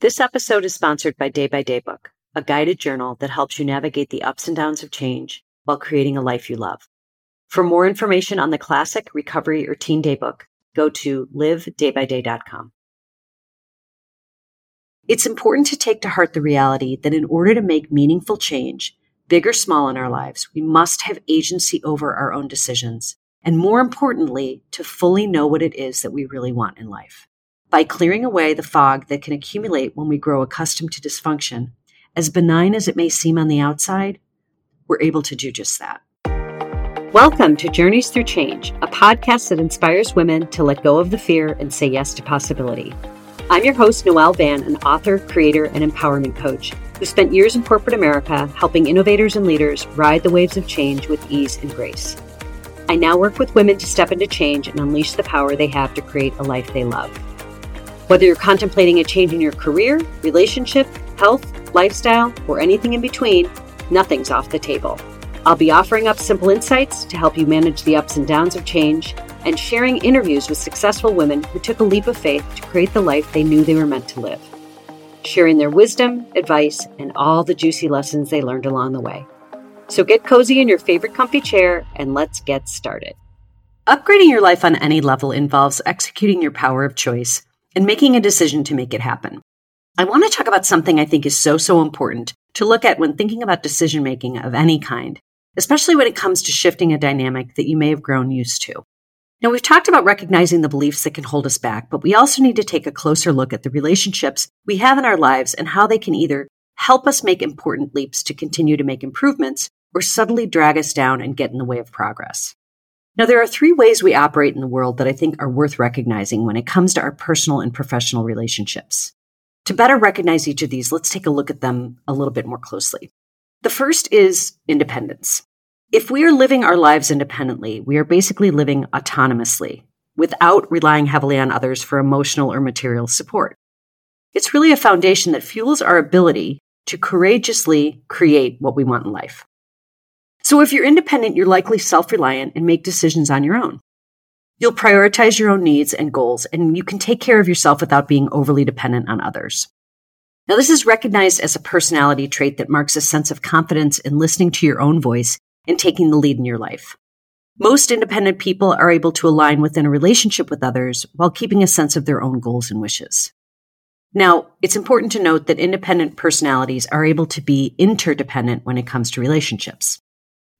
This episode is sponsored by Day by Day Book, a guided journal that helps you navigate the ups and downs of change while creating a life you love. For more information on the classic, recovery, or teen day book, go to livedaybyday.com. It's important to take to heart the reality that in order to make meaningful change, big or small in our lives, we must have agency over our own decisions. And more importantly, to fully know what it is that we really want in life by clearing away the fog that can accumulate when we grow accustomed to dysfunction, as benign as it may seem on the outside, we're able to do just that. Welcome to Journeys Through Change, a podcast that inspires women to let go of the fear and say yes to possibility. I'm your host, Noelle Van, an author, creator, and empowerment coach who spent years in corporate America helping innovators and leaders ride the waves of change with ease and grace. I now work with women to step into change and unleash the power they have to create a life they love. Whether you're contemplating a change in your career, relationship, health, lifestyle, or anything in between, nothing's off the table. I'll be offering up simple insights to help you manage the ups and downs of change and sharing interviews with successful women who took a leap of faith to create the life they knew they were meant to live, sharing their wisdom, advice, and all the juicy lessons they learned along the way. So get cozy in your favorite comfy chair and let's get started. Upgrading your life on any level involves executing your power of choice and making a decision to make it happen. I want to talk about something I think is so, so important to look at when thinking about decision making of any kind, especially when it comes to shifting a dynamic that you may have grown used to. Now, we've talked about recognizing the beliefs that can hold us back, but we also need to take a closer look at the relationships we have in our lives and how they can either help us make important leaps to continue to make improvements or subtly drag us down and get in the way of progress. Now, there are three ways we operate in the world that I think are worth recognizing when it comes to our personal and professional relationships. To better recognize each of these, let's take a look at them a little bit more closely. The first is independence. If we are living our lives independently, we are basically living autonomously without relying heavily on others for emotional or material support. It's really a foundation that fuels our ability to courageously create what we want in life. So if you're independent, you're likely self reliant and make decisions on your own. You'll prioritize your own needs and goals, and you can take care of yourself without being overly dependent on others. Now, this is recognized as a personality trait that marks a sense of confidence in listening to your own voice and taking the lead in your life. Most independent people are able to align within a relationship with others while keeping a sense of their own goals and wishes. Now, it's important to note that independent personalities are able to be interdependent when it comes to relationships.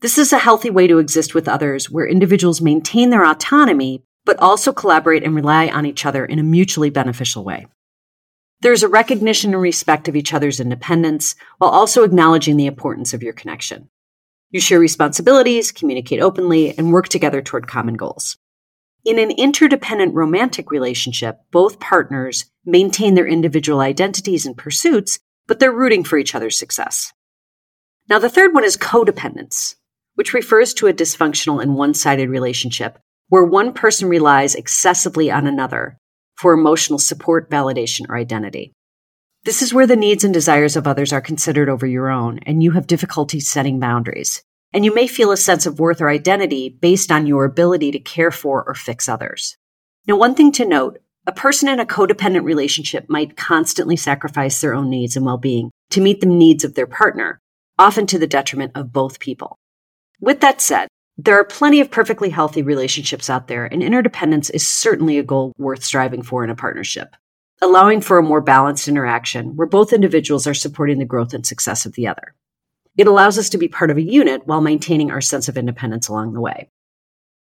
This is a healthy way to exist with others where individuals maintain their autonomy, but also collaborate and rely on each other in a mutually beneficial way. There's a recognition and respect of each other's independence while also acknowledging the importance of your connection. You share responsibilities, communicate openly, and work together toward common goals. In an interdependent romantic relationship, both partners maintain their individual identities and pursuits, but they're rooting for each other's success. Now, the third one is codependence which refers to a dysfunctional and one sided relationship where one person relies excessively on another for emotional support, validation, or identity. This is where the needs and desires of others are considered over your own, and you have difficulty setting boundaries. And you may feel a sense of worth or identity based on your ability to care for or fix others. Now, one thing to note a person in a codependent relationship might constantly sacrifice their own needs and well being to meet the needs of their partner, often to the detriment of both people. With that said, there are plenty of perfectly healthy relationships out there, and interdependence is certainly a goal worth striving for in a partnership, allowing for a more balanced interaction where both individuals are supporting the growth and success of the other. It allows us to be part of a unit while maintaining our sense of independence along the way.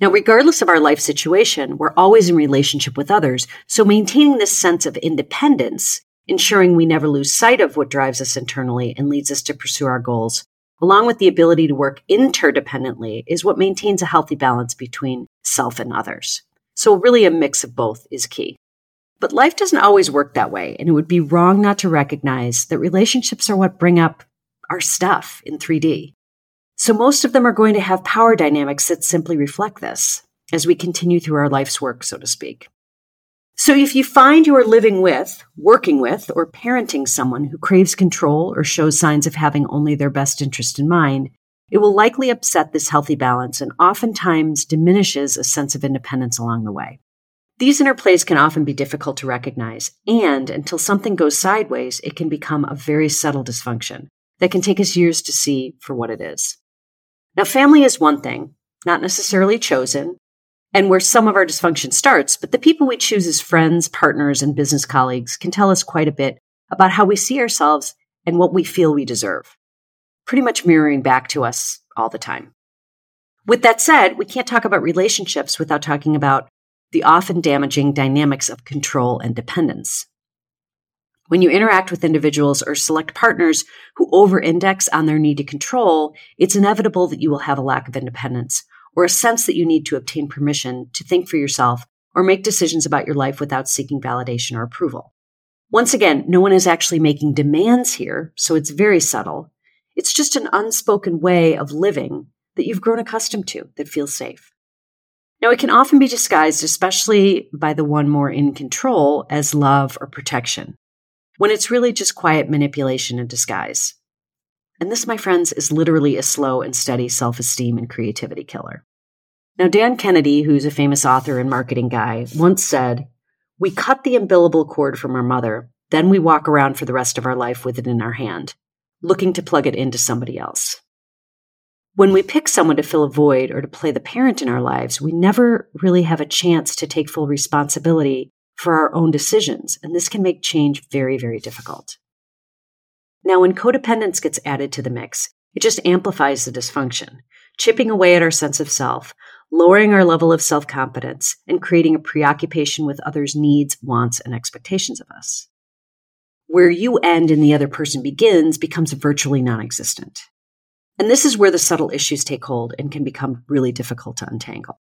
Now, regardless of our life situation, we're always in relationship with others, so maintaining this sense of independence, ensuring we never lose sight of what drives us internally and leads us to pursue our goals, along with the ability to work interdependently, is what maintains a healthy balance between self and others. So, really, a mix of both is key. But life doesn't always work that way, and it would be wrong not to recognize that relationships are what bring up our stuff in 3D. So, most of them are going to have power dynamics that simply reflect this as we continue through our life's work, so to speak. So if you find you are living with, working with, or parenting someone who craves control or shows signs of having only their best interest in mind, it will likely upset this healthy balance and oftentimes diminishes a sense of independence along the way. These interplays can often be difficult to recognize, and until something goes sideways, it can become a very subtle dysfunction that can take us years to see for what it is. Now, family is one thing, not necessarily chosen, and where some of our dysfunction starts, but the people we choose as friends, partners, and business colleagues can tell us quite a bit about how we see ourselves and what we feel we deserve, pretty much mirroring back to us all the time. With that said, we can't talk about relationships without talking about the often damaging dynamics of control and dependence. When you interact with individuals or select partners who over index on their need to control, it's inevitable that you will have a lack of independence or a sense that you need to obtain permission to think for yourself or make decisions about your life without seeking validation or approval. Once again, no one is actually making demands here, so it's very subtle. It's just an unspoken way of living that you've grown accustomed to that feels safe. Now, it can often be disguised, especially by the one more in control, as love or protection, when it's really just quiet manipulation in disguise. And this, my friends, is literally a slow and steady self esteem and creativity killer. Now, Dan Kennedy, who's a famous author and marketing guy, once said, We cut the umbilical cord from our mother, then we walk around for the rest of our life with it in our hand, looking to plug it into somebody else. When we pick someone to fill a void or to play the parent in our lives, we never really have a chance to take full responsibility for our own decisions, and this can make change very, very difficult. Now, when codependence gets added to the mix, it just amplifies the dysfunction, chipping away at our sense of self, lowering our level of self confidence, and creating a preoccupation with others' needs, wants, and expectations of us. Where you end and the other person begins becomes virtually non existent. And this is where the subtle issues take hold and can become really difficult to untangle.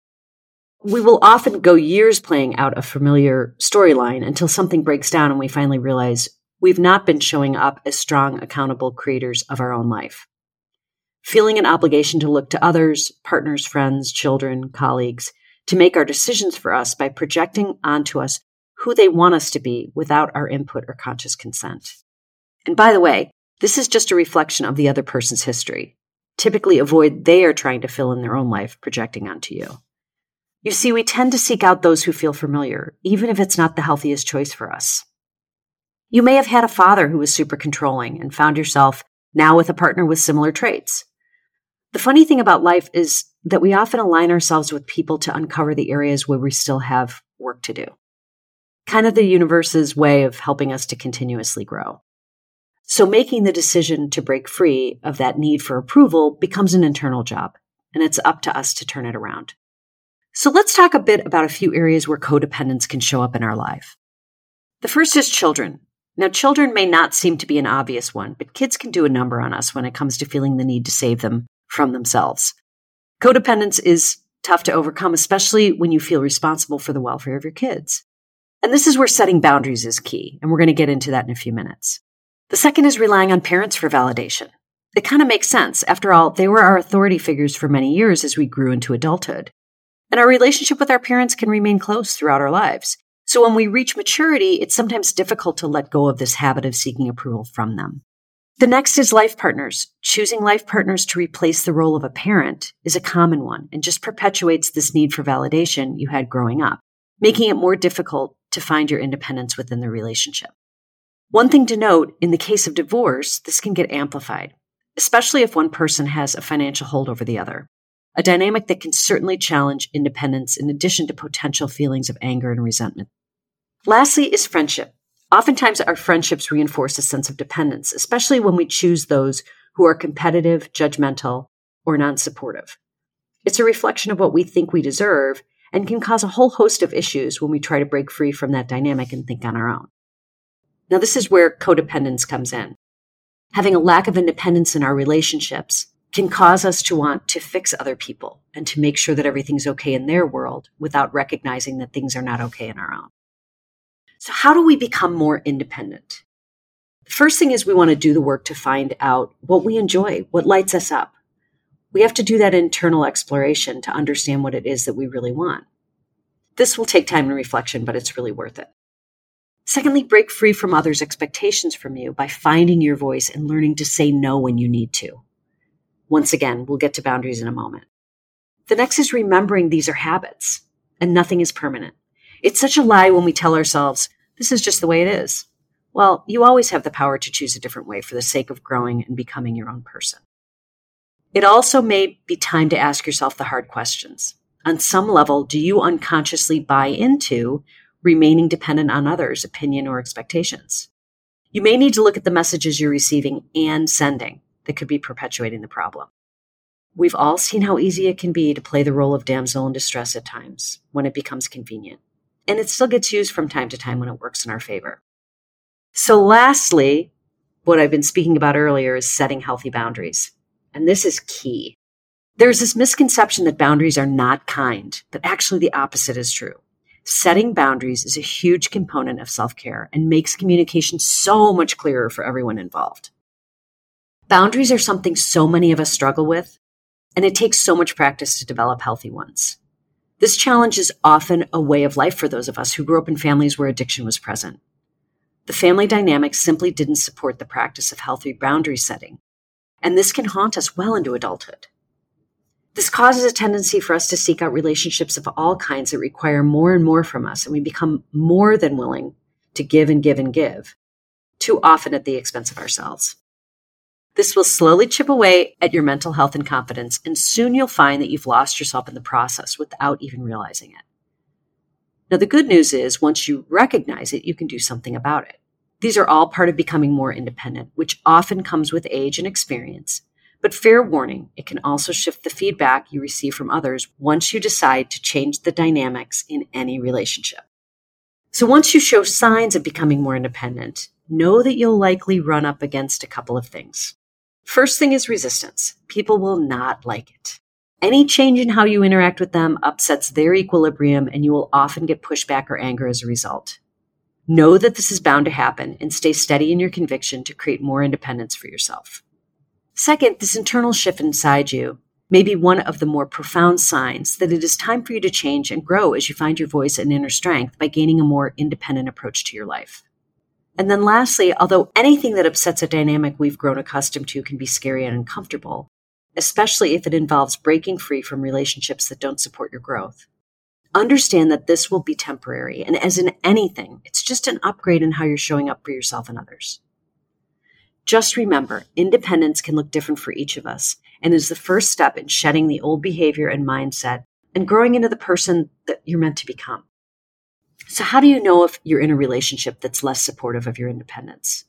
We will often go years playing out a familiar storyline until something breaks down and we finally realize we've not been showing up as strong, accountable creators of our own life. Feeling an obligation to look to others, partners, friends, children, colleagues, to make our decisions for us by projecting onto us who they want us to be without our input or conscious consent. And by the way, this is just a reflection of the other person's history typically a void they are trying to fill in their own life, projecting onto you. You see, we tend to seek out those who feel familiar, even if it's not the healthiest choice for us. You may have had a father who was super controlling and found yourself now with a partner with similar traits. The funny thing about life is that we often align ourselves with people to uncover the areas where we still have work to do. Kind of the universe's way of helping us to continuously grow. So making the decision to break free of that need for approval becomes an internal job, and it's up to us to turn it around. So let's talk a bit about a few areas where codependence can show up in our life. The first is children. Now, children may not seem to be an obvious one, but kids can do a number on us when it comes to feeling the need to save them from themselves. Codependence is tough to overcome, especially when you feel responsible for the welfare of your kids. And this is where setting boundaries is key, and we're going to get into that in a few minutes. The second is relying on parents for validation. It kind of makes sense. After all, they were our authority figures for many years as we grew into adulthood. And our relationship with our parents can remain close throughout our lives. So when we reach maturity, it's sometimes difficult to let go of this habit of seeking approval from them. The next is life partners. Choosing life partners to replace the role of a parent is a common one and just perpetuates this need for validation you had growing up, making it more difficult to find your independence within the relationship. One thing to note in the case of divorce, this can get amplified, especially if one person has a financial hold over the other, a dynamic that can certainly challenge independence in addition to potential feelings of anger and resentment. Lastly, is friendship. Oftentimes, our friendships reinforce a sense of dependence, especially when we choose those who are competitive, judgmental, or non supportive. It's a reflection of what we think we deserve and can cause a whole host of issues when we try to break free from that dynamic and think on our own. Now, this is where codependence comes in. Having a lack of independence in our relationships can cause us to want to fix other people and to make sure that everything's okay in their world without recognizing that things are not okay in our own. So, how do we become more independent? The first thing is we want to do the work to find out what we enjoy, what lights us up. We have to do that internal exploration to understand what it is that we really want. This will take time and reflection, but it's really worth it. Secondly, break free from others' expectations from you by finding your voice and learning to say no when you need to. Once again, we'll get to boundaries in a moment. The next is remembering these are habits and nothing is permanent. It's such a lie when we tell ourselves, this is just the way it is. Well, you always have the power to choose a different way for the sake of growing and becoming your own person. It also may be time to ask yourself the hard questions. On some level, do you unconsciously buy into remaining dependent on others' opinion or expectations? You may need to look at the messages you're receiving and sending that could be perpetuating the problem. We've all seen how easy it can be to play the role of damsel in distress at times when it becomes convenient. And it still gets used from time to time when it works in our favor. So, lastly, what I've been speaking about earlier is setting healthy boundaries. And this is key. There's this misconception that boundaries are not kind, but actually the opposite is true. Setting boundaries is a huge component of self care and makes communication so much clearer for everyone involved. Boundaries are something so many of us struggle with, and it takes so much practice to develop healthy ones. This challenge is often a way of life for those of us who grew up in families where addiction was present. The family dynamics simply didn't support the practice of healthy boundary setting, and this can haunt us well into adulthood. This causes a tendency for us to seek out relationships of all kinds that require more and more from us, and we become more than willing to give and give and give, too often at the expense of ourselves. This will slowly chip away at your mental health and confidence, and soon you'll find that you've lost yourself in the process without even realizing it. Now, the good news is once you recognize it, you can do something about it. These are all part of becoming more independent, which often comes with age and experience. But fair warning, it can also shift the feedback you receive from others once you decide to change the dynamics in any relationship. So once you show signs of becoming more independent, know that you'll likely run up against a couple of things. First thing is resistance. People will not like it. Any change in how you interact with them upsets their equilibrium and you will often get pushback or anger as a result. Know that this is bound to happen and stay steady in your conviction to create more independence for yourself. Second, this internal shift inside you may be one of the more profound signs that it is time for you to change and grow as you find your voice and inner strength by gaining a more independent approach to your life. And then lastly, although anything that upsets a dynamic we've grown accustomed to can be scary and uncomfortable, especially if it involves breaking free from relationships that don't support your growth, understand that this will be temporary. And as in anything, it's just an upgrade in how you're showing up for yourself and others. Just remember, independence can look different for each of us and is the first step in shedding the old behavior and mindset and growing into the person that you're meant to become. So, how do you know if you're in a relationship that's less supportive of your independence?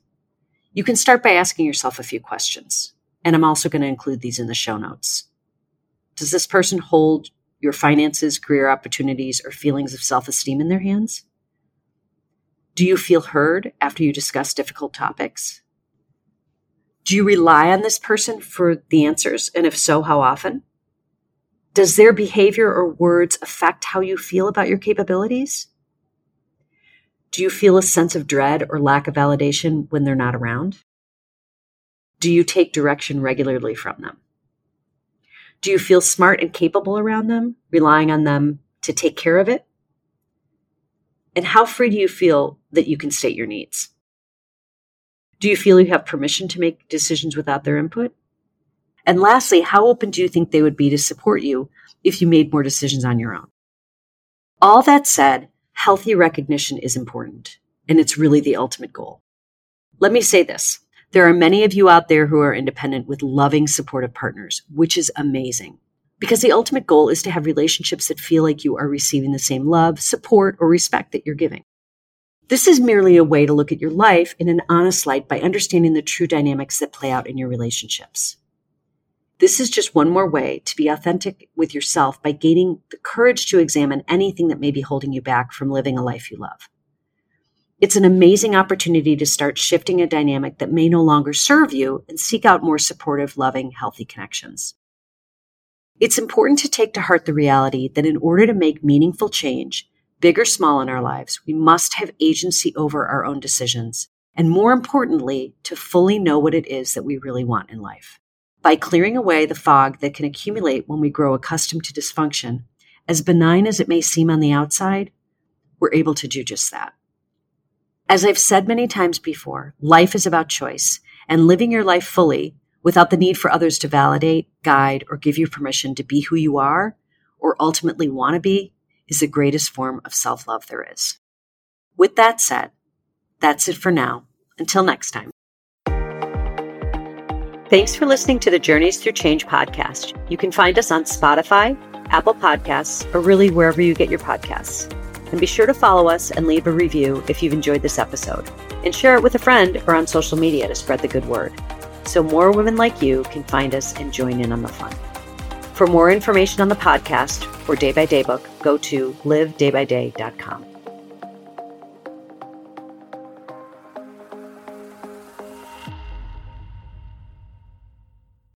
You can start by asking yourself a few questions. And I'm also going to include these in the show notes. Does this person hold your finances, career opportunities, or feelings of self esteem in their hands? Do you feel heard after you discuss difficult topics? Do you rely on this person for the answers? And if so, how often? Does their behavior or words affect how you feel about your capabilities? Do you feel a sense of dread or lack of validation when they're not around? Do you take direction regularly from them? Do you feel smart and capable around them, relying on them to take care of it? And how free do you feel that you can state your needs? Do you feel you have permission to make decisions without their input? And lastly, how open do you think they would be to support you if you made more decisions on your own? All that said, healthy recognition is important, and it's really the ultimate goal. Let me say this there are many of you out there who are independent with loving, supportive partners, which is amazing. Because the ultimate goal is to have relationships that feel like you are receiving the same love, support, or respect that you're giving. This is merely a way to look at your life in an honest light by understanding the true dynamics that play out in your relationships. This is just one more way to be authentic with yourself by gaining the courage to examine anything that may be holding you back from living a life you love. It's an amazing opportunity to start shifting a dynamic that may no longer serve you and seek out more supportive, loving, healthy connections. It's important to take to heart the reality that in order to make meaningful change, big or small in our lives, we must have agency over our own decisions. And more importantly, to fully know what it is that we really want in life. By clearing away the fog that can accumulate when we grow accustomed to dysfunction, as benign as it may seem on the outside, we're able to do just that. As I've said many times before, life is about choice, and living your life fully without the need for others to validate, guide, or give you permission to be who you are or ultimately want to be is the greatest form of self love there is. With that said, that's it for now. Until next time. Thanks for listening to the Journeys Through Change podcast. You can find us on Spotify, Apple Podcasts, or really wherever you get your podcasts. And be sure to follow us and leave a review if you've enjoyed this episode. And share it with a friend or on social media to spread the good word. So more women like you can find us and join in on the fun. For more information on the podcast or Day by Day book, go to livedaybyday.com.